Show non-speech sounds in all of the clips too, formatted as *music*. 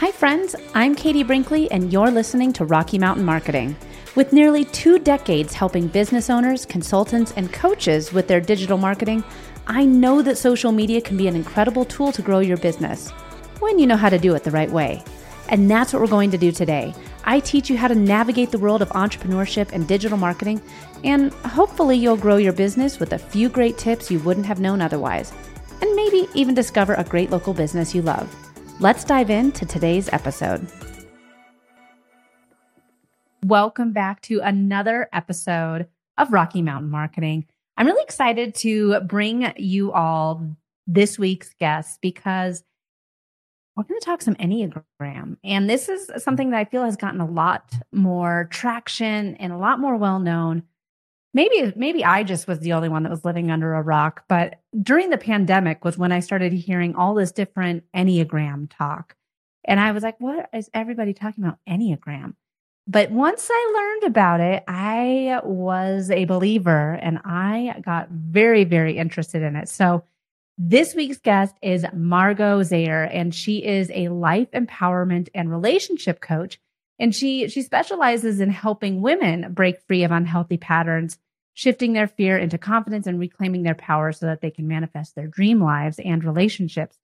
Hi, friends. I'm Katie Brinkley, and you're listening to Rocky Mountain Marketing. With nearly two decades helping business owners, consultants, and coaches with their digital marketing, I know that social media can be an incredible tool to grow your business when you know how to do it the right way. And that's what we're going to do today. I teach you how to navigate the world of entrepreneurship and digital marketing, and hopefully, you'll grow your business with a few great tips you wouldn't have known otherwise, and maybe even discover a great local business you love. Let's dive into today's episode. Welcome back to another episode of Rocky Mountain Marketing. I'm really excited to bring you all this week's guest because we're going to talk some Enneagram. And this is something that I feel has gotten a lot more traction and a lot more well known maybe maybe I just was the only one that was living under a rock, but during the pandemic was when I started hearing all this different Enneagram talk. And I was like, what is everybody talking about Enneagram? But once I learned about it, I was a believer and I got very, very interested in it. So this week's guest is Margot Zayer, and she is a life empowerment and relationship coach. And she she specializes in helping women break free of unhealthy patterns shifting their fear into confidence and reclaiming their power so that they can manifest their dream lives and relationships.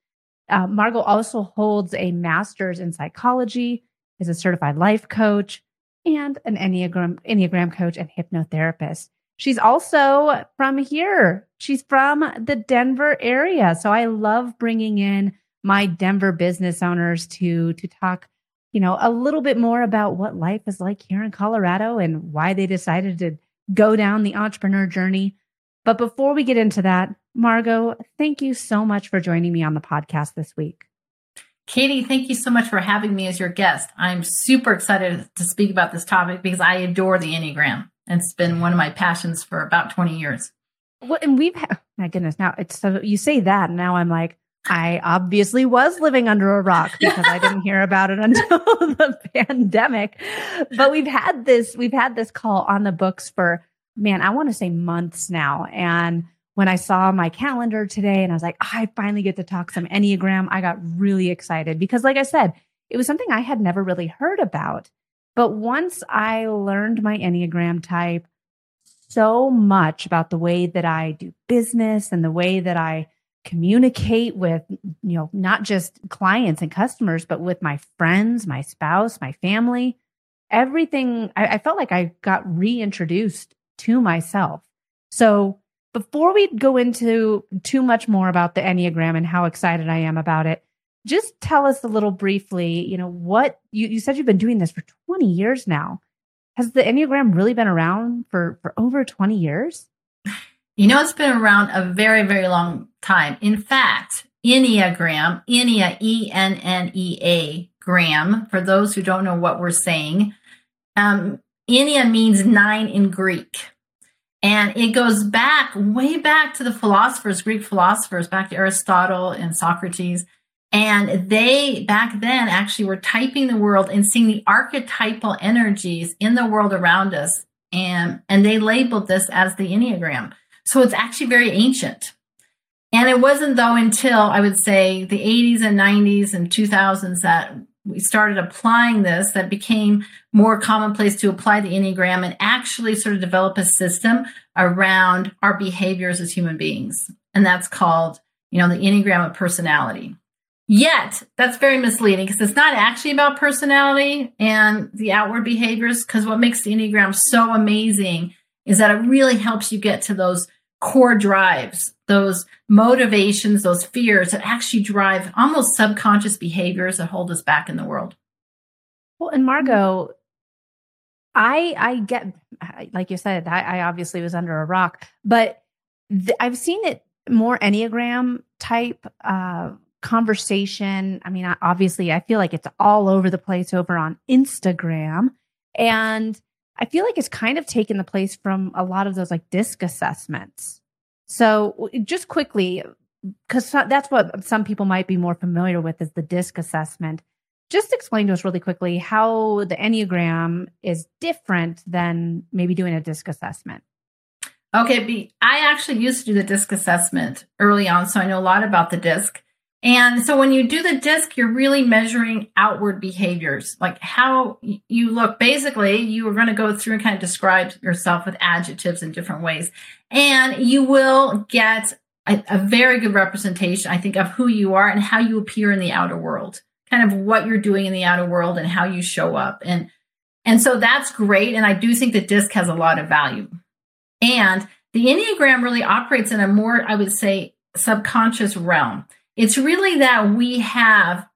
Uh, Margot also holds a master's in psychology, is a certified life coach, and an Enneagram, Enneagram coach and hypnotherapist. She's also from here. She's from the Denver area. So I love bringing in my Denver business owners to, to talk, you know, a little bit more about what life is like here in Colorado and why they decided to go down the entrepreneur journey. But before we get into that, Margot, thank you so much for joining me on the podcast this week. Katie, thank you so much for having me as your guest. I'm super excited to speak about this topic because I adore the Enneagram. It's been one of my passions for about 20 years. Well, and we've had, my goodness, now it's so you say that, and now I'm like, I obviously was living under a rock *laughs* because I didn't hear about it *laughs* until the pandemic. But we've had this, we've had this call on the books for, man, I want to say months now. And when I saw my calendar today and I was like, ah, I finally get to talk some Enneagram, I got really excited because, like I said, it was something I had never really heard about. But once I learned my Enneagram type, so much about the way that I do business and the way that I communicate with, you know, not just clients and customers, but with my friends, my spouse, my family. Everything, I, I felt like I got reintroduced to myself. So before we go into too much more about the Enneagram and how excited I am about it, just tell us a little briefly, you know, what you, you said you've been doing this for 20 years now. Has the Enneagram really been around for, for over 20 years? You know, it's been around a very, very long time. In fact, Enneagram, Ennea, E N N E A, gram, for those who don't know what we're saying, um, Ennea means nine in Greek. And it goes back, way back to the philosophers, Greek philosophers, back to Aristotle and Socrates. And they back then actually were typing the world and seeing the archetypal energies in the world around us. And, and they labeled this as the Enneagram. So it's actually very ancient. And it wasn't though until I would say the 80s and 90s and 2000s that we started applying this that became more commonplace to apply the Enneagram and actually sort of develop a system around our behaviors as human beings. And that's called, you know, the Enneagram of personality. Yet, that's very misleading because it's not actually about personality and the outward behaviors. Because what makes the Enneagram so amazing is that it really helps you get to those core drives, those motivations, those fears that actually drive almost subconscious behaviors that hold us back in the world. Well, and Margot, I I get like you said, I, I obviously was under a rock, but th- I've seen it more Enneagram type uh, conversation. I mean, I, obviously, I feel like it's all over the place over on Instagram, and I feel like it's kind of taken the place from a lot of those like DISC assessments. So just quickly, because that's what some people might be more familiar with is the DISC assessment. Just explain to us really quickly how the Enneagram is different than maybe doing a DISC assessment. Okay, I actually used to do the DISC assessment early on, so I know a lot about the DISC. And so when you do the DISC, you're really measuring outward behaviors, like how you look. Basically, you are going to go through and kind of describe yourself with adjectives in different ways. And you will get a, a, very good representation, I think, of who you are and how you appear in the outer world, kind of what you're doing in the outer world and how you show up. And and so that's great. And I do think the DISC has a lot of value. And the Enneagram really operates in a more, I would say, subconscious realm. It's really that we have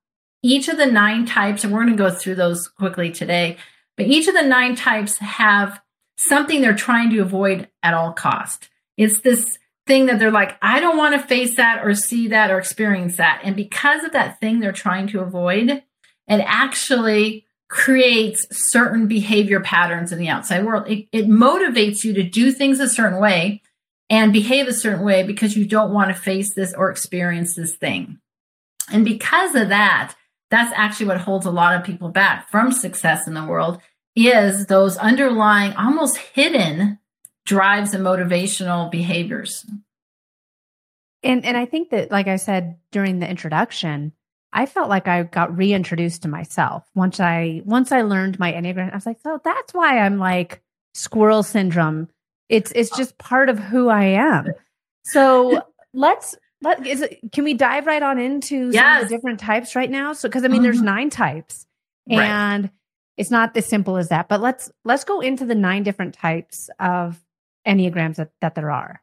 each of the nine types, and we're going to go through those quickly today, but each of the nine types have something they're trying to avoid at all cost. It's this thing that they're like, I don't want to face that or see that or experience that. And because of that thing they're trying to avoid, it actually creates certain behavior patterns in the outside world. It, it motivates you to do things a certain way and behave a certain way because you don't want to face this or experience this thing. And because of that, that's actually what holds a lot of people back from success in the world is those underlying almost hidden drives and motivational behaviors. And and I think that like I said during the introduction, I felt like I got reintroduced to myself once I once I learned my Enneagram. I was like, "Oh, that's why I'm like squirrel syndrome. It's it's just part of who I am. So let's let is it can we dive right on into yes. some of the different types right now? So because I mean mm-hmm. there's nine types and right. it's not as simple as that. But let's let's go into the nine different types of Enneagrams that, that there are.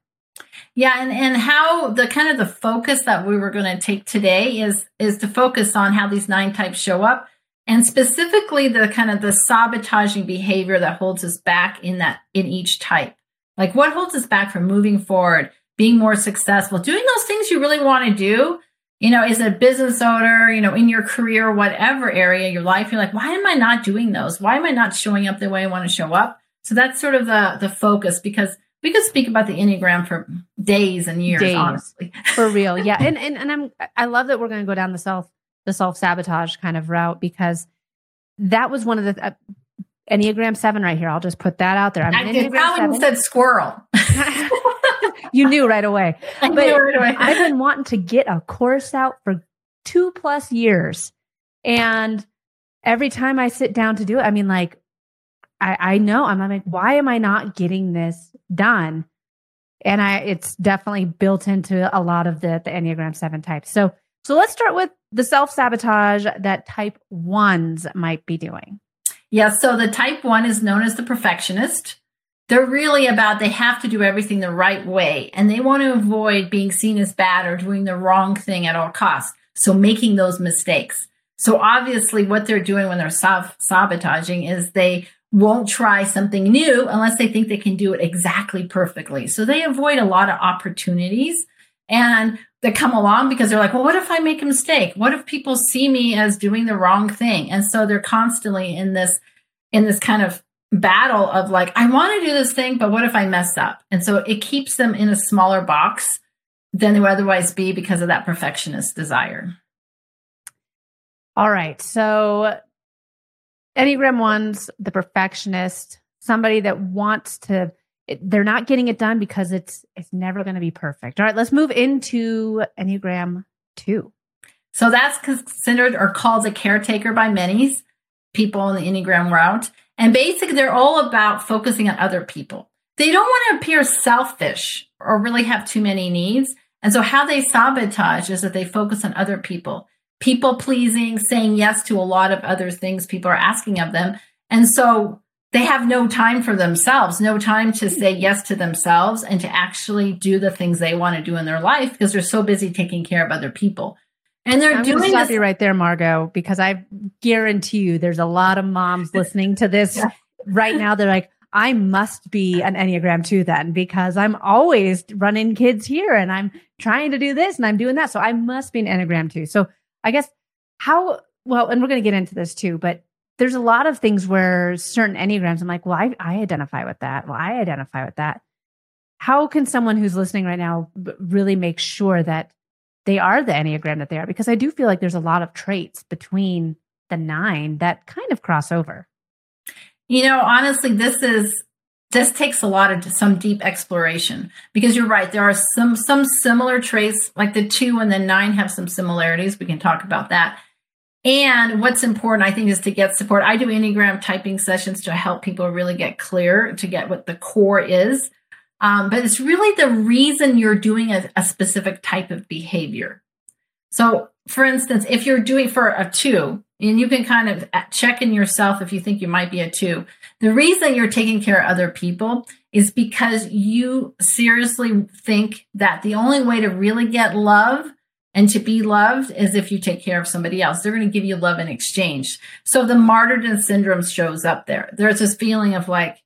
Yeah, and and how the kind of the focus that we were going to take today is is to focus on how these nine types show up and specifically the kind of the sabotaging behavior that holds us back in that in each type. Like what holds us back from moving forward, being more successful, doing those things you really want to do. You know, as a business owner, you know, in your career, whatever area your life, you're like, why am I not doing those? Why am I not showing up the way I want to show up? So that's sort of the the focus because we could speak about the Enneagram for days and years, days, honestly. *laughs* For real. Yeah. And, and, and I'm, I love that we're going to go down the self, the self sabotage kind of route because that was one of the, uh, Enneagram seven right here. I'll just put that out there. I'm I did probably said squirrel. *laughs* you knew right away. *laughs* I but knew right away. I've been wanting to get a course out for two plus years. And every time I sit down to do it, I mean, like, I, I know I'm like, why am I not getting this done. And I it's definitely built into a lot of the the Enneagram 7 types. So so let's start with the self-sabotage that type 1s might be doing. Yeah, so the type 1 is known as the perfectionist. They're really about they have to do everything the right way and they want to avoid being seen as bad or doing the wrong thing at all costs. So making those mistakes. So obviously what they're doing when they're self sabotaging is they won't try something new unless they think they can do it exactly perfectly. So they avoid a lot of opportunities and they come along because they're like, well, what if I make a mistake? What if people see me as doing the wrong thing? And so they're constantly in this, in this kind of battle of like, I want to do this thing, but what if I mess up? And so it keeps them in a smaller box than they would otherwise be because of that perfectionist desire. All right. So Enneagram ones, the perfectionist, somebody that wants to they're not getting it done because it's it's never going to be perfect. All right, let's move into Enneagram 2. So that's considered or called a caretaker by many people in the Enneagram route. And basically they're all about focusing on other people. They don't want to appear selfish or really have too many needs. And so how they sabotage is that they focus on other people people pleasing, saying yes to a lot of other things people are asking of them. And so they have no time for themselves, no time to say yes to themselves and to actually do the things they want to do in their life because they're so busy taking care of other people. And they're I'm doing stop this- you right there, Margot, because I guarantee you there's a lot of moms *laughs* listening to this yeah. right now. They're like, I must be an Enneagram 2 then because I'm always running kids here and I'm trying to do this and I'm doing that. So I must be an Enneagram 2. So I guess how well, and we're going to get into this too, but there's a lot of things where certain enneagrams, I'm like, well, I, I identify with that. Well, I identify with that. How can someone who's listening right now really make sure that they are the enneagram that they are? Because I do feel like there's a lot of traits between the nine that kind of cross over. You know, honestly, this is this takes a lot of some deep exploration because you're right. There are some some similar traits, like the two and the nine have some similarities. We can talk about that. And what's important, I think, is to get support. I do Enneagram typing sessions to help people really get clear to get what the core is. Um, but it's really the reason you're doing a, a specific type of behavior. So, for instance, if you're doing for a two, and you can kind of check in yourself if you think you might be a two, the reason you're taking care of other people is because you seriously think that the only way to really get love and to be loved is if you take care of somebody else. They're going to give you love in exchange. So the martyrdom syndrome shows up there. There's this feeling of like,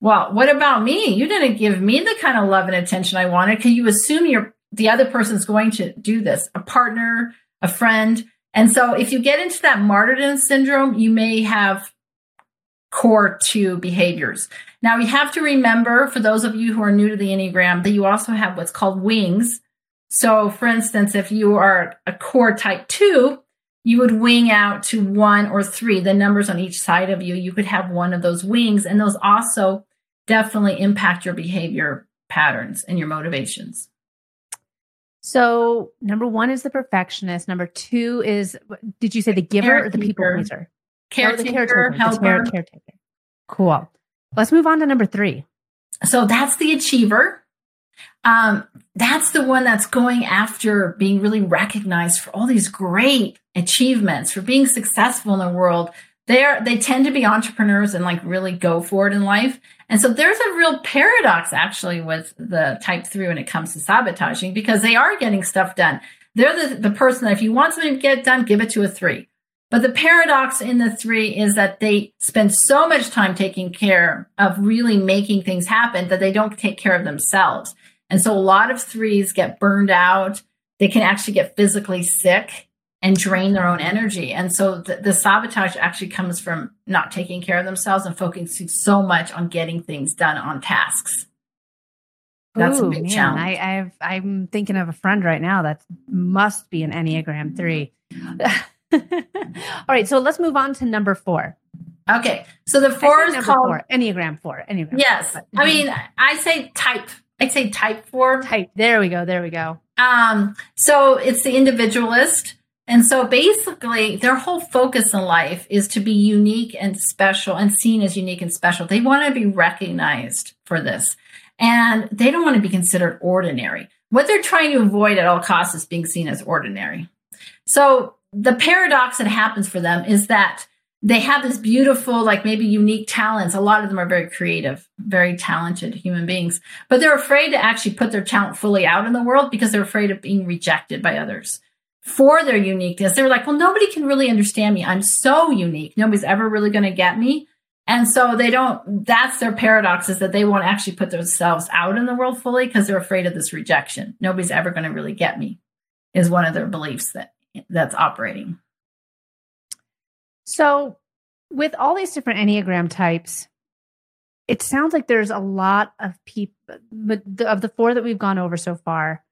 well, what about me? You didn't give me the kind of love and attention I wanted. Can you assume you're the other person's going to do this? A partner, a friend. And so if you get into that martyrdom syndrome, you may have core two behaviors. Now you have to remember for those of you who are new to the Enneagram that you also have what's called wings so, for instance, if you are a core type two, you would wing out to one or three, the numbers on each side of you. You could have one of those wings, and those also definitely impact your behavior patterns and your motivations. So, number one is the perfectionist. Number two is, did you say the giver caretaker. or the people pleaser? Oh, caretaker, oh, caretaker, helper. caretaker. Cool. Let's move on to number three. So, that's the achiever um, that's the one that's going after being really recognized for all these great achievements, for being successful in the world. They're, they tend to be entrepreneurs and like really go for it in life. And so there's a real paradox actually with the type three when it comes to sabotaging because they are getting stuff done. They're the, the person that if you want something to get done, give it to a three. But the paradox in the three is that they spend so much time taking care of really making things happen that they don't take care of themselves. And so a lot of threes get burned out. They can actually get physically sick and drain their own energy. And so the, the, sabotage actually comes from not taking care of themselves and focusing so much on getting things done on tasks. That's Ooh, a big man, challenge. I, I've, I'm thinking of a friend right now that must be an Enneagram three. *laughs* All right, so let's move on to number four. Okay, so the four is called four. Enneagram four. Enneagram. Yes, I mean I say type I'd say type four. Type. There we go. There we go. Um, so it's the individualist. And so basically, their whole focus in life is to be unique and special and seen as unique and special. They want to be recognized for this. And they don't want to be considered ordinary. What they're trying to avoid at all costs is being seen as ordinary. So the paradox that happens for them is that they have this beautiful, like maybe unique talents. A lot of them are very creative, very talented human beings, but they're afraid to actually put their talent fully out in the world because they're afraid of being rejected by others for their uniqueness. They're like, well, nobody can really understand me. I'm so unique. Nobody's ever really going to get me. And so they don't, that's their paradox is that they won't actually put themselves out in the world fully because they're afraid of this rejection. Nobody's ever going to really get me is one of their beliefs that that's operating. So, with all these different Enneagram types, it sounds like there's a lot of people, of the four that we've gone over so far,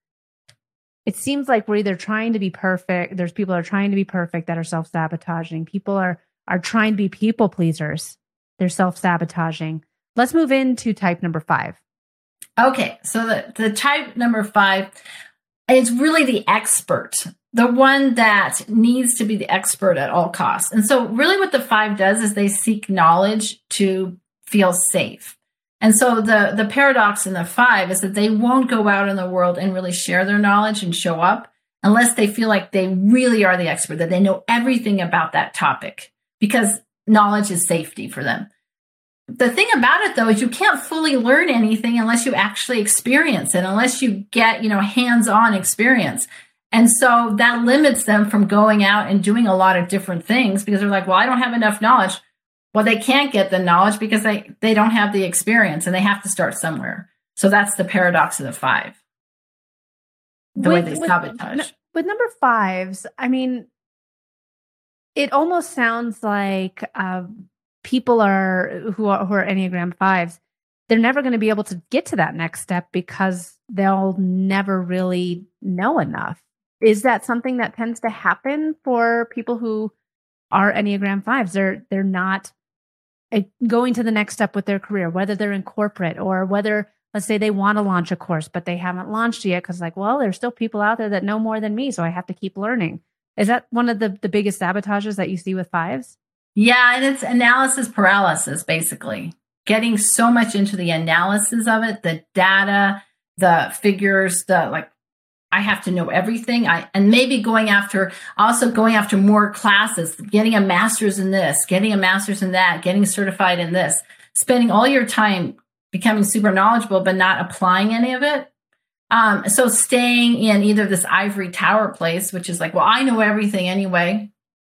it seems like we're either trying to be perfect. There's people are trying to be perfect that are self sabotaging. People are are trying to be people pleasers. They're self sabotaging. Let's move into type number five. Okay, so the, the type number five is really the expert the one that needs to be the expert at all costs. And so, really, what the five does is they seek knowledge to feel safe. And so, the, the paradox in the five is that they won't go out in the world and really share their knowledge and show up unless they feel like they really are the expert, that they know everything about that topic, because knowledge is safety for them. The thing about it though is you can't fully learn anything unless you actually experience it, unless you get, you know, hands-on experience. And so that limits them from going out and doing a lot of different things because they're like, well, I don't have enough knowledge. Well, they can't get the knowledge because they, they don't have the experience and they have to start somewhere. So that's the paradox of the five. The with, way they sabotage. With, with number fives, I mean, it almost sounds like uh, people are who are who are Enneagram fives, they're never going to be able to get to that next step because they'll never really know enough is that something that tends to happen for people who are Enneagram fives? They're they're not eh, going to the next step with their career, whether they're in corporate or whether, let's say they want to launch a course, but they haven't launched yet because, like, well, there's still people out there that know more than me. So I have to keep learning. Is that one of the, the biggest sabotages that you see with fives? Yeah. And it's analysis paralysis, basically getting so much into the analysis of it, the data, the figures, the like I have to know everything. I and maybe going after also going after more classes, getting a master's in this, getting a master's in that, getting certified in this, spending all your time becoming super knowledgeable but not applying any of it. Um, so staying in either this ivory tower place, which is like, well, I know everything anyway.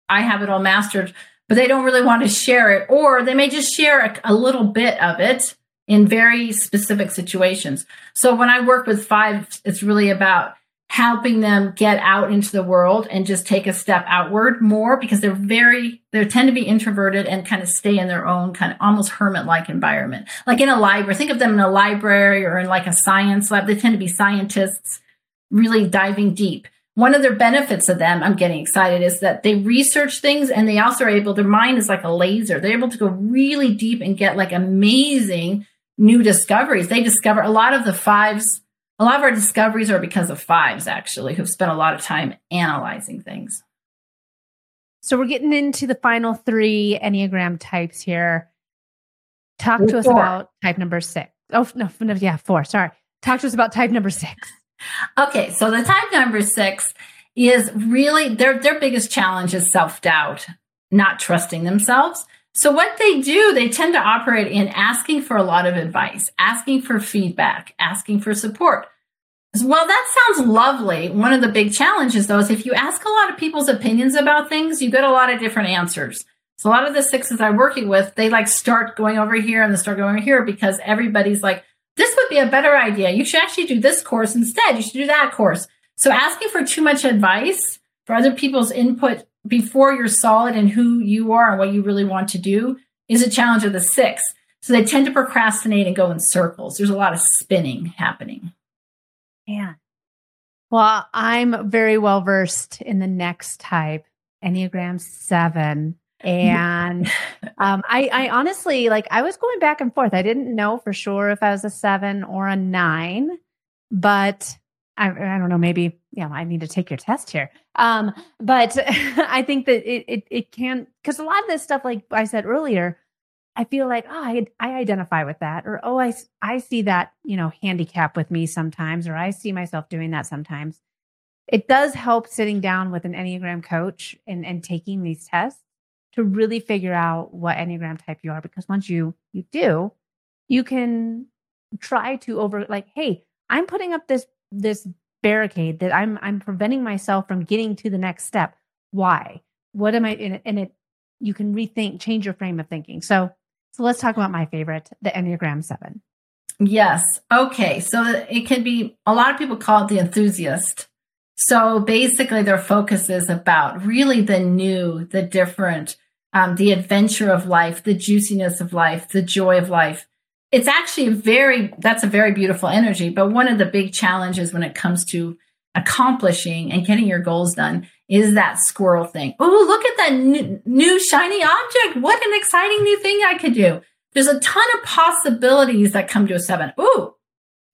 I have it all mastered, but they don't really want to share it, or they may just share a, a little bit of it in very specific situations. So when I work with five, it's really about helping them get out into the world and just take a step outward more because they're very they tend to be introverted and kind of stay in their own kind of almost hermit like environment. Like in a library think of them in a library or in like a science lab. They tend to be scientists really diving deep. One of their benefits of them i'm getting excited is that they research things and they also are able their mind is like a laser. They're able to go really deep and get like amazing new discoveries. They discover a lot of the fives a lot of our discoveries are because of fives, actually, who've spent a lot of time analyzing things. So we're getting into the final three Enneagram types here. Talk to us about type number six. Oh, no, no, yeah, four. Sorry. Talk to us about type number six. Okay, so the type number six is really their their biggest challenge is self doubt, not trusting themselves. So what they do, they tend to operate in asking for a lot of advice, asking for feedback, asking for support. Well, that sounds lovely. One of the big challenges though is if you ask a lot of people's opinions about things, you get a lot of different answers. So a lot of the sixes I'm working with, they like start going over here and they start going over here because everybody's like, this would be a better idea. You should actually do this course instead. You should do that course. So asking for too much advice for other people's input before you're solid in who you are and what you really want to do is a challenge of the six. So they tend to procrastinate and go in circles. There's a lot of spinning happening. Yeah. Well, I'm very well versed in the next type, Enneagram 7. And *laughs* um, I, I honestly, like, I was going back and forth. I didn't know for sure if I was a seven or a nine, but I, I don't know, maybe, yeah, I need to take your test here. Um, but *laughs* I think that it, it, it can, cause a lot of this stuff, like I said earlier, I feel like, oh, I, I identify with that, or, oh, I, I see that, you know, handicap with me sometimes, or I see myself doing that sometimes. It does help sitting down with an Enneagram coach and, and taking these tests to really figure out what Enneagram type you are. Because once you, you do, you can try to over like, Hey, I'm putting up this this barricade that I'm I'm preventing myself from getting to the next step. Why? What am I in it? And it you can rethink, change your frame of thinking. So so let's talk about my favorite, the Enneagram seven. Yes. Okay. So it can be a lot of people call it the enthusiast. So basically, their focus is about really the new, the different, um, the adventure of life, the juiciness of life, the joy of life it's actually very that's a very beautiful energy but one of the big challenges when it comes to accomplishing and getting your goals done is that squirrel thing. Oh look at that new, new shiny object. What an exciting new thing i could do. There's a ton of possibilities that come to a seven. Ooh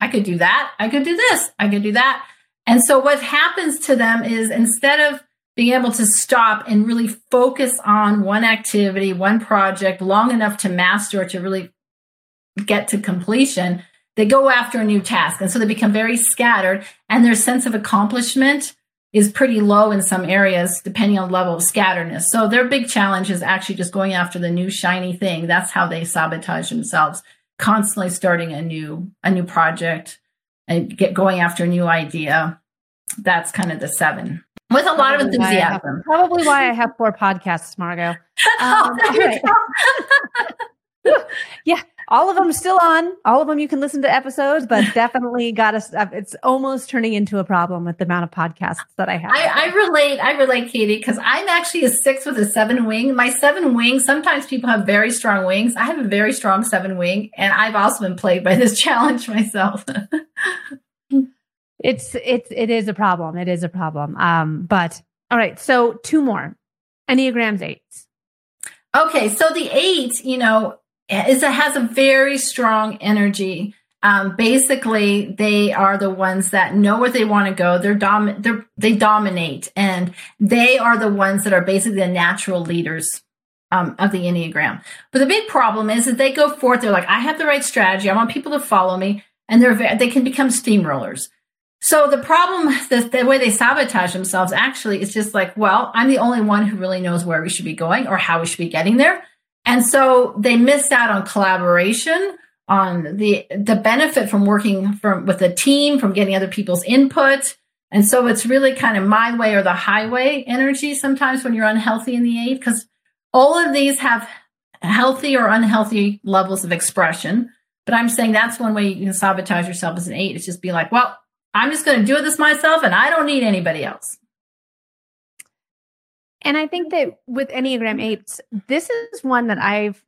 i could do that. I could do this. I could do that. And so what happens to them is instead of being able to stop and really focus on one activity one project long enough to master to really get to completion, they go after a new task. And so they become very scattered, and their sense of accomplishment is pretty low in some areas, depending on the level of scatteredness. So their big challenge is actually just going after the new shiny thing. That's how they sabotage themselves, constantly starting a new a new project and get going after a new idea. That's kind of the seven with a lot of enthusiasm. Why have, probably why I have four podcasts, Margot. *laughs* Um, *laughs* yeah, all of them still on. All of them you can listen to episodes, but *laughs* definitely got us. Uh, it's almost turning into a problem with the amount of podcasts that I have. I, I relate. I relate, Katie, because I'm actually a six with a seven wing. My seven wing. Sometimes people have very strong wings. I have a very strong seven wing, and I've also been plagued by this *laughs* challenge myself. it's it's it is a problem. It is a problem. Um, but all right. So two more enneagrams eights. Okay, so the eight, you know, it has a very strong energy. Um, basically, they are the ones that know where they want to go. They're, dom- they're they dominate, and they are the ones that are basically the natural leaders um, of the Enneagram. But the big problem is that they go forth. They're like, I have the right strategy. I want people to follow me, and they're they can become steamrollers. So the problem, the, the way they sabotage themselves, actually, is just like, well, I'm the only one who really knows where we should be going or how we should be getting there. And so they missed out on collaboration, on the the benefit from working from with a team, from getting other people's input. And so it's really kind of my way or the highway energy sometimes when you're unhealthy in the eight, because all of these have healthy or unhealthy levels of expression. But I'm saying that's one way you can sabotage yourself as an eight. It's just be like, well, I'm just going to do this myself and I don't need anybody else. And I think that with Enneagram 8s, this is one that I've,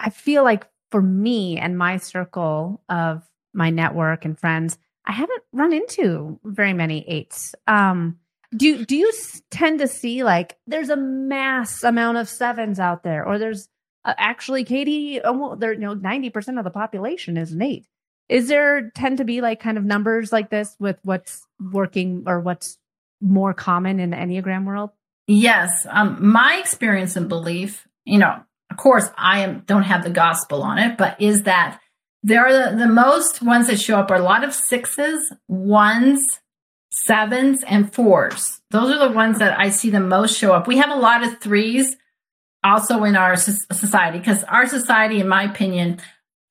I feel like for me and my circle of my network and friends, I haven't run into very many eights. Um, do do you tend to see like there's a mass amount of sevens out there, or there's uh, actually Katie, almost there, you know, ninety percent of the population is an eight. Is there tend to be like kind of numbers like this with what's working or what's more common in the Enneagram world? Yes. Um, my experience and belief, you know, of course, I am, don't have the gospel on it, but is that there are the, the most ones that show up are a lot of sixes, ones, sevens, and fours. Those are the ones that I see the most show up. We have a lot of threes also in our society because our society, in my opinion,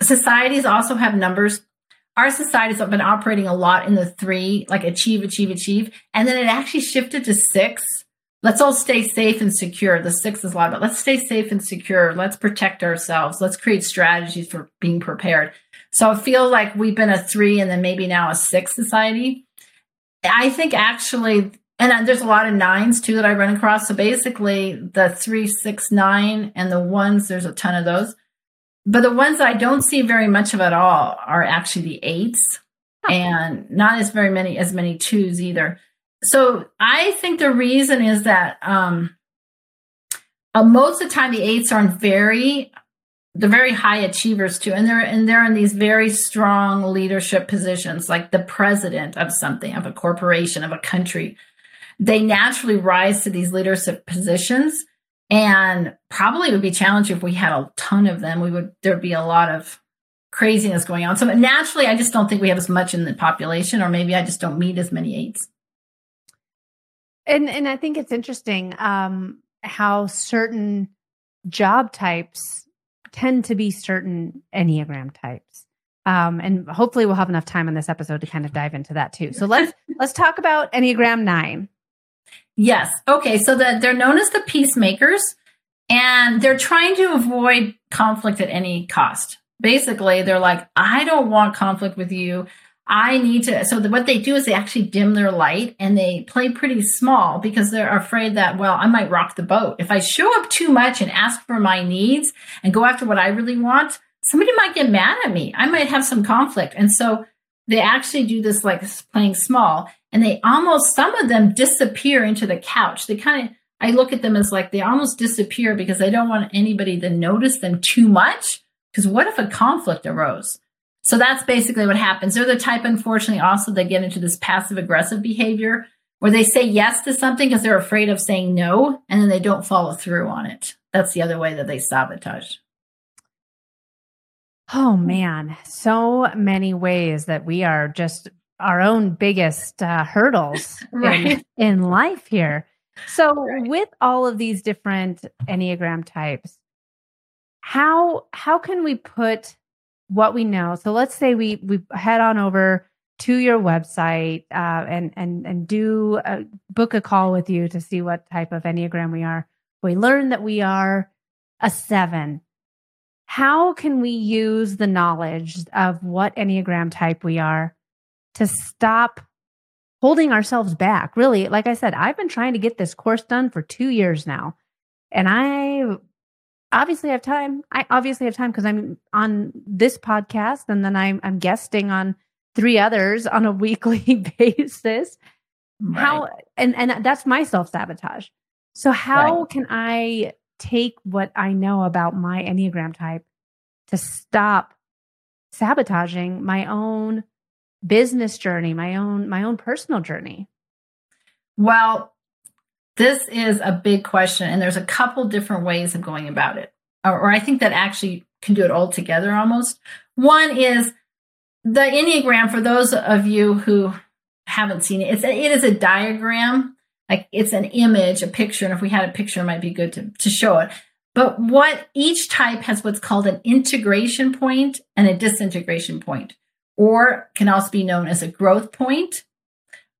societies also have numbers. Our societies have been operating a lot in the three, like achieve, achieve, achieve. And then it actually shifted to six let's all stay safe and secure. The six is a lot about let's stay safe and secure. Let's protect ourselves. Let's create strategies for being prepared. So I feel like we've been a three and then maybe now a six society. I think actually, and there's a lot of nines too that I run across. So basically, the three, six, nine, and the ones, there's a ton of those. But the ones I don't see very much of at all are actually the eights, and not as very many as many twos either so I think the reason is that um, uh, most of the time the eights are not very they're very high achievers too, and they're and they're in these very strong leadership positions, like the president of something, of a corporation, of a country. They naturally rise to these leadership positions, and probably would be challenging if we had a ton of them. We would there'd be a lot of craziness going on. So naturally, I just don't think we have as much in the population, or maybe I just don't meet as many eights. And and I think it's interesting um, how certain job types tend to be certain enneagram types. Um, and hopefully we'll have enough time on this episode to kind of dive into that too. So let's *laughs* let's talk about Enneagram 9. Yes. Okay, so the, they're known as the peacemakers and they're trying to avoid conflict at any cost. Basically, they're like, I don't want conflict with you. I need to. So the, what they do is they actually dim their light and they play pretty small because they're afraid that, well, I might rock the boat. If I show up too much and ask for my needs and go after what I really want, somebody might get mad at me. I might have some conflict. And so they actually do this like playing small and they almost, some of them disappear into the couch. They kind of, I look at them as like they almost disappear because I don't want anybody to notice them too much. Because what if a conflict arose? So that's basically what happens. They're the type, unfortunately, also that get into this passive aggressive behavior where they say yes to something because they're afraid of saying no and then they don't follow through on it. That's the other way that they sabotage. Oh man, so many ways that we are just our own biggest uh, hurdles *laughs* right. in, in life here. So, right. with all of these different Enneagram types, how how can we put what we know. So let's say we we head on over to your website uh, and and and do a, book a call with you to see what type of enneagram we are. We learn that we are a seven. How can we use the knowledge of what enneagram type we are to stop holding ourselves back? Really, like I said, I've been trying to get this course done for two years now, and I obviously I have time. I obviously have time because I'm on this podcast and then I'm I'm guesting on three others on a *laughs* weekly basis. Right. How and and that's my self-sabotage. So how right. can I take what I know about my Enneagram type to stop sabotaging my own business journey, my own my own personal journey? Well, this is a big question and there's a couple different ways of going about it. Or, or I think that actually can do it all together almost. One is the Enneagram for those of you who haven't seen it. It's a, it is a diagram, like it's an image, a picture, and if we had a picture, it might be good to, to show it. But what each type has what's called an integration point and a disintegration point, or can also be known as a growth point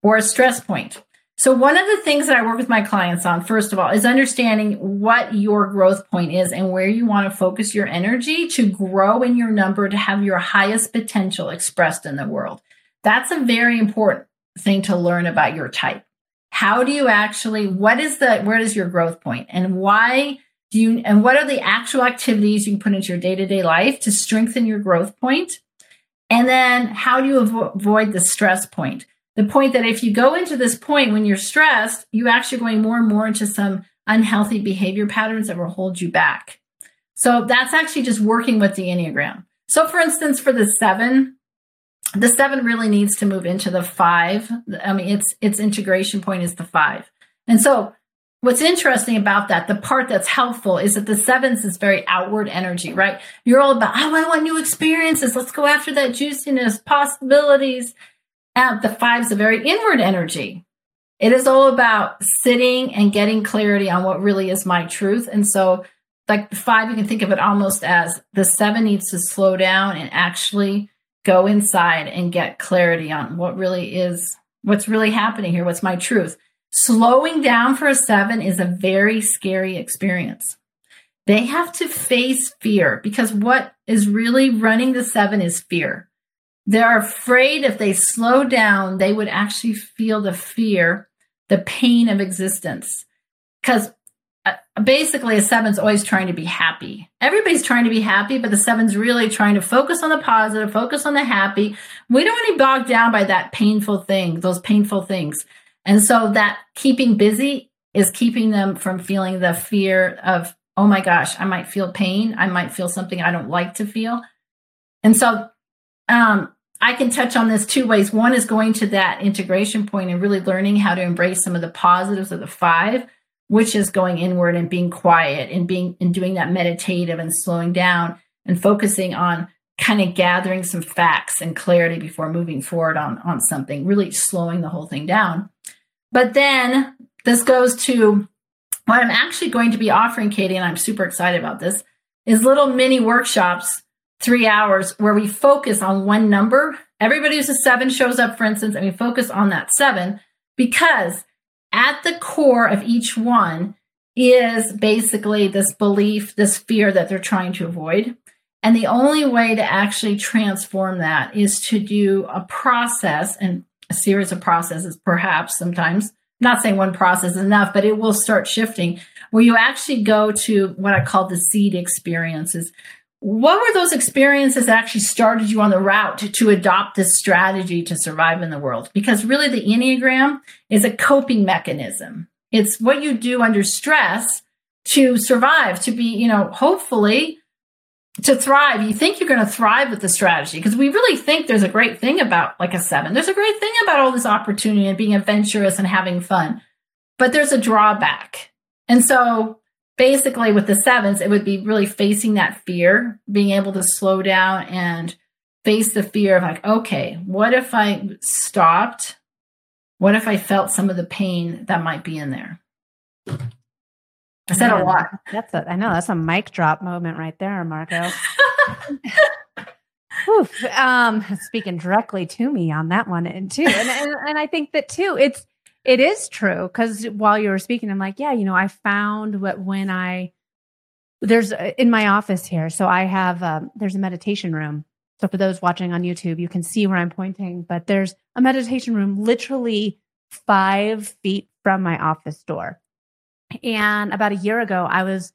or a stress point. So, one of the things that I work with my clients on, first of all, is understanding what your growth point is and where you want to focus your energy to grow in your number to have your highest potential expressed in the world. That's a very important thing to learn about your type. How do you actually, what is the, where is your growth point and why do you, and what are the actual activities you can put into your day to day life to strengthen your growth point? And then how do you avo- avoid the stress point? The point that if you go into this point when you're stressed, you actually going more and more into some unhealthy behavior patterns that will hold you back. So that's actually just working with the Enneagram. So for instance, for the seven, the seven really needs to move into the five. I mean, its its integration point is the five. And so what's interesting about that, the part that's helpful is that the sevens is very outward energy, right? You're all about, oh, I want new experiences. Let's go after that juiciness, possibilities. And the five is a very inward energy. It is all about sitting and getting clarity on what really is my truth. And so, like the five, you can think of it almost as the seven needs to slow down and actually go inside and get clarity on what really is, what's really happening here, what's my truth. Slowing down for a seven is a very scary experience. They have to face fear because what is really running the seven is fear. They're afraid if they slow down, they would actually feel the fear, the pain of existence. Because uh, basically, a seven's always trying to be happy. Everybody's trying to be happy, but the seven's really trying to focus on the positive, focus on the happy. We don't want to be bogged down by that painful thing, those painful things. And so that keeping busy is keeping them from feeling the fear of, oh my gosh, I might feel pain. I might feel something I don't like to feel. And so um, I can touch on this two ways. One is going to that integration point and really learning how to embrace some of the positives of the five, which is going inward and being quiet and being and doing that meditative and slowing down and focusing on kind of gathering some facts and clarity before moving forward on, on something, really slowing the whole thing down. But then this goes to what I'm actually going to be offering, Katie, and I'm super excited about this, is little mini workshops three hours where we focus on one number. Everybody who's a seven shows up, for instance, and we focus on that seven because at the core of each one is basically this belief, this fear that they're trying to avoid. And the only way to actually transform that is to do a process and a series of processes, perhaps sometimes. I'm not saying one process is enough, but it will start shifting where you actually go to what I call the seed experiences what were those experiences that actually started you on the route to, to, adopt this strategy to survive in the world? Because really, the Enneagram is a coping mechanism. It's what you do under stress to survive, to be, you know, hopefully to thrive. You think you're going to thrive with the strategy because we really think there's a great thing about like a seven. There's a great thing about all this opportunity and being adventurous and having fun, but there's a drawback. And so basically with the sevens, it would be really facing that fear, being able to slow down and face the fear of like, okay, what if I stopped? What if I felt some of the pain that might be in there? I said a lot. That's a, I know that's a mic drop moment right there, Margot. *laughs* *laughs* Oof, um, speaking directly to me on that one, and too, and, and and I think that too, it's it is true because while you were speaking, I'm like, yeah, you know, I found what when I there's in my office here, so I have um, there's a meditation room. So for those watching on YouTube, you can see where I'm pointing, but there's a meditation room literally five feet from my office door. And about a year ago, I was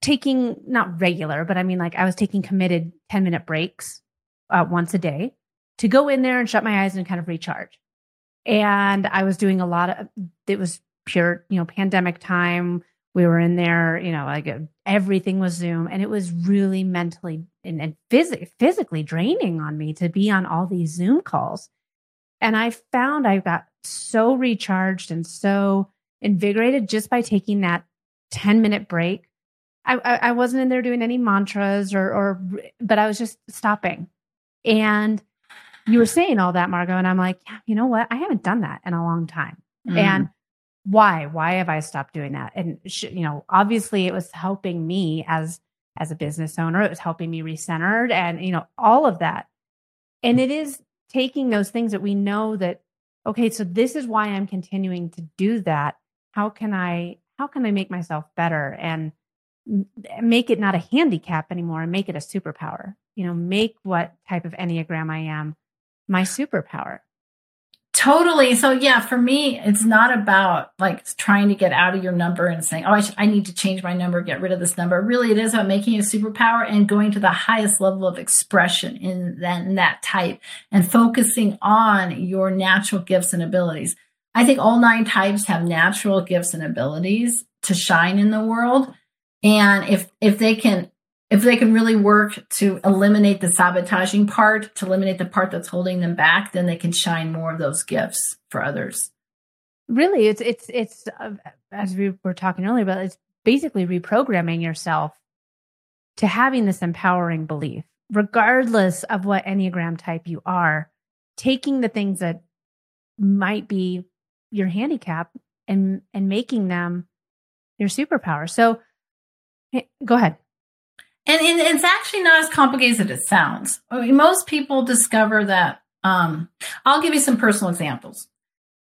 taking not regular, but I mean like I was taking committed 10 minute breaks uh, once a day to go in there and shut my eyes and kind of recharge and I was doing a lot of it was pure, you know, pandemic time. We were in there, you know, like everything was Zoom and it was really mentally and, and phys- physically draining on me to be on all these Zoom calls. And I found I got so recharged and so invigorated just by taking that 10 minute break. I, I, I wasn't in there doing any mantras or, or, but I was just stopping. And you were saying all that, Margot. And I'm like, yeah, you know what? I haven't done that in a long time. Mm. And why? Why have I stopped doing that? And, sh- you know, obviously it was helping me as, as a business owner. It was helping me recentered and, you know, all of that. And it is taking those things that we know that, okay, so this is why I'm continuing to do that. How can I, how can I make myself better and make it not a handicap anymore and make it a superpower? You know, make what type of Enneagram I am my superpower. Totally. So yeah, for me, it's not about like trying to get out of your number and saying, "Oh, I, sh- I need to change my number, get rid of this number." Really, it is about making a superpower and going to the highest level of expression in that, in that type and focusing on your natural gifts and abilities. I think all nine types have natural gifts and abilities to shine in the world, and if if they can if they can really work to eliminate the sabotaging part, to eliminate the part that's holding them back, then they can shine more of those gifts for others. Really, it's it's it's uh, as we were talking earlier about, it's basically reprogramming yourself to having this empowering belief, regardless of what enneagram type you are. Taking the things that might be your handicap and and making them your superpower. So, go ahead. And, it's actually not as complicated as it sounds. I mean, most people discover that. Um, I'll give you some personal examples,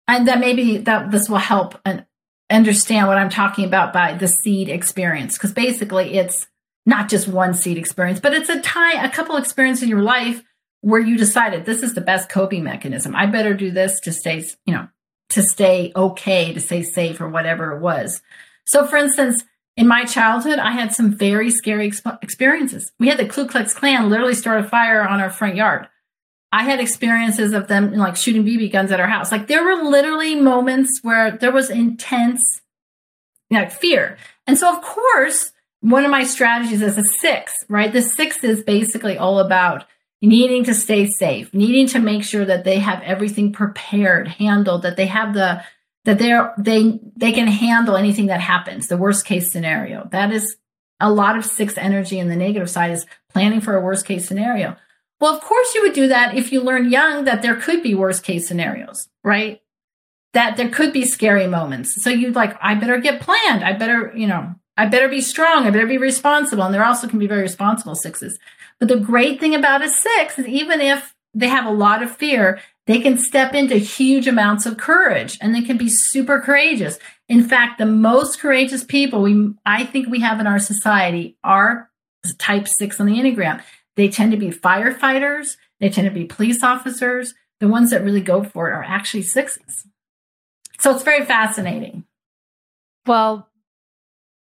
and that maybe that this will help and understand what I'm talking about by the seed experience. Because basically, it's not just one seed experience, but it's a time, a couple experiences in your life where you decided this is the best coping mechanism. I better do this to stay, you know, to stay okay, to stay safe, or whatever it was. So, for instance in my childhood, I had some very scary exp- experiences. We had the Ku Klux Klan literally start a fire on our front yard. I had experiences of them like shooting BB guns at our house. Like there were literally moments where there was intense know, fear. And so, of course, one of my strategies is a six, right? The six is basically all about needing to stay safe, needing to make sure that they have everything prepared, handled, that they have the that they're they they can handle anything that happens the worst case scenario. That is a lot of six energy and the negative side is planning for a worst case scenario. Well of course you would do that if you learn young that there could be worst case scenarios right? That there could be scary moments. So you'd like i better get planned. I better you know i better be strong. I better be responsible. And there also can be very responsible sixes. But the great thing about a six is even if they have a lot of fear they can step into huge amounts of courage and they can be super courageous. In fact, the most courageous people we I think we have in our society are type 6 on the Enneagram. They tend to be firefighters, they tend to be police officers. The ones that really go for it are actually sixes. So it's very fascinating. Well,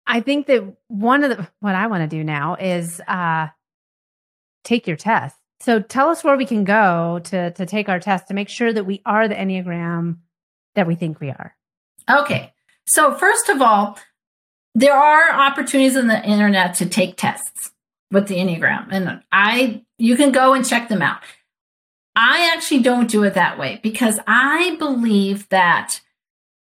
I think that one of the what I want to do now is uh take your test so tell us where we can go to to take our test to make sure that we are the Enneagram that we think we are. Okay. So first of all, there are opportunities on the internet to take tests with the Enneagram. And I you can go and check them out. I actually don't do it that way because I believe that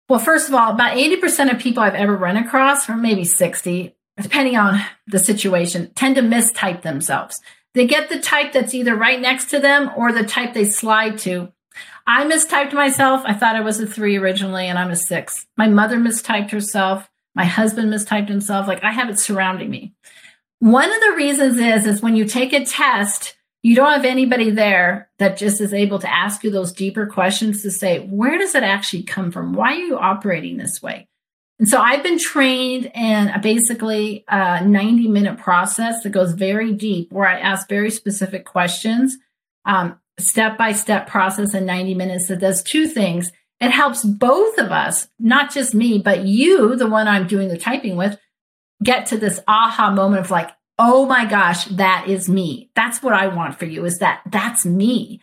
well, first of all, about 80% of people I've ever run across, or maybe 60, depending on the situation, tend to mistype themselves. They get the type that's either right next to them or the type they slide to. I mistyped myself. I thought I was a three originally, and I'm a six. My mother mistyped herself. My husband mistyped himself. Like I have it surrounding me. One of the reasons is is when you take a test, you don't have anybody there that just is able to ask you those deeper questions to say, where does it actually come from? Why are you operating this way? And so I've been trained in a basically a 90 minute process that goes very deep where I ask very specific questions, step by step process in 90 minutes that does two things. It helps both of us, not just me, but you, the one I'm doing the typing with, get to this aha moment of like, oh my gosh, that is me. That's what I want for you is that that's me.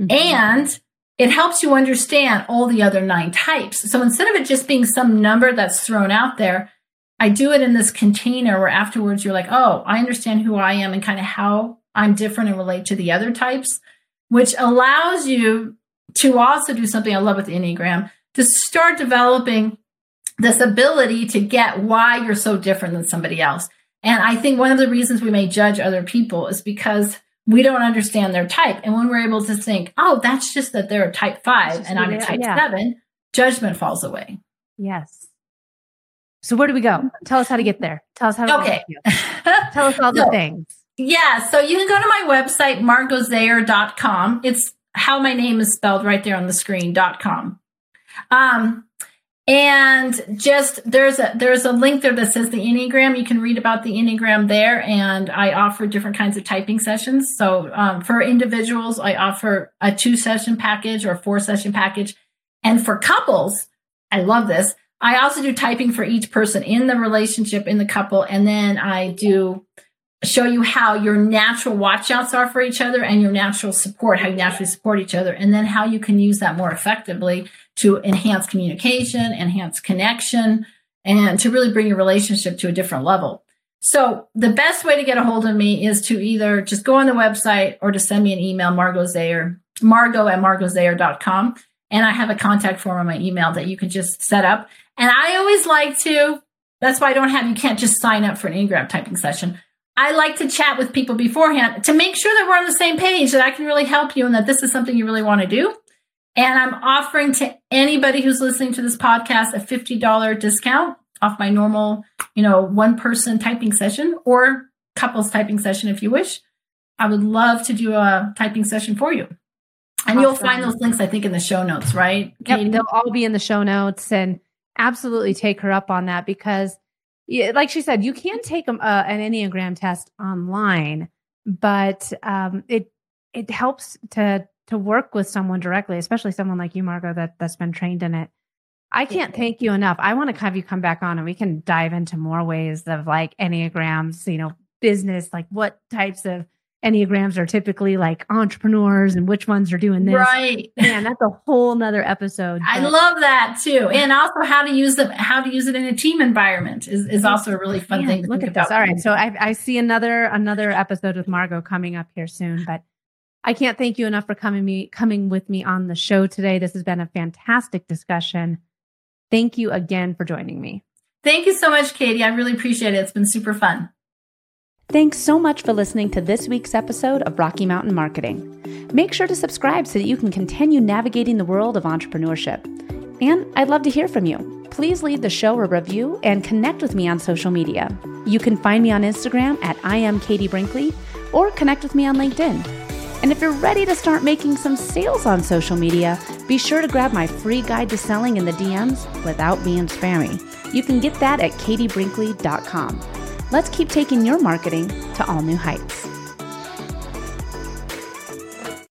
Mm-hmm. And it helps you understand all the other nine types. So instead of it just being some number that's thrown out there, I do it in this container where afterwards you're like, oh, I understand who I am and kind of how I'm different and relate to the other types, which allows you to also do something I love with the Enneagram to start developing this ability to get why you're so different than somebody else. And I think one of the reasons we may judge other people is because we don't understand their type. And when we're able to think, oh, that's just that they're a type five and I'm a type yeah. seven, judgment falls away. Yes. So where do we go? Tell us how to get there. Tell us how to okay. *laughs* Tell us all the things. Yeah. So you can go to my website, margotzayer.com. It's how my name is spelled right there on the screen. screen.com. Um, and just there's a there's a link there that says the enneagram. You can read about the enneagram there. And i offer different kinds of typing sessions. So um, for individuals i offer a two session package or four session package. And for couples i love this. I also do typing for each person in the relationship in the couple. And then i do show you how your natural watchouts are for each other and your natural support, how you naturally support each other, and then how you can use that more effectively to enhance communication, enhance connection, and to really bring your relationship to a different level. So the best way to get a hold of me is to either just go on the website or to send me an email, Margot Zayer, Margot at margotzayer.com. And I have a contact form on my email that you can just set up. And I always like to, that's why I don't have, you can't just sign up for an Enneagram typing session. I like to chat with people beforehand to make sure that we're on the same page, that I can really help you and that this is something you really want to do. And I'm offering to anybody who's listening to this podcast a $50 discount off my normal, you know, one person typing session or couples typing session if you wish. I would love to do a typing session for you. And awesome. you'll find those links, I think, in the show notes, right? Yep, they'll all be in the show notes and absolutely take her up on that because yeah, like she said, you can take a, uh, an Enneagram test online, but um, it it helps to to work with someone directly, especially someone like you, Margot, that that's been trained in it. I can't thank you enough. I want to have you come back on and we can dive into more ways of like Enneagrams, you know, business, like what types of Enneagrams are typically like entrepreneurs and which ones are doing this. Right. Man, that's a whole nother episode. I love that too. And also how to use them, how to use it in a team environment is, is also a really fun Man, thing to look at about. this. All right. So I, I see another, another episode with Margot coming up here soon, but I can't thank you enough for coming me, coming with me on the show today. This has been a fantastic discussion. Thank you again for joining me. Thank you so much, Katie. I really appreciate it. It's been super fun. Thanks so much for listening to this week's episode of Rocky Mountain Marketing. Make sure to subscribe so that you can continue navigating the world of entrepreneurship. And I'd love to hear from you. Please leave the show a review and connect with me on social media. You can find me on Instagram at I am Katie Brinkley or connect with me on LinkedIn. And if you're ready to start making some sales on social media, be sure to grab my free guide to selling in the DMs without being spammy. You can get that at katiebrinkley.com. Let's keep taking your marketing to all new heights.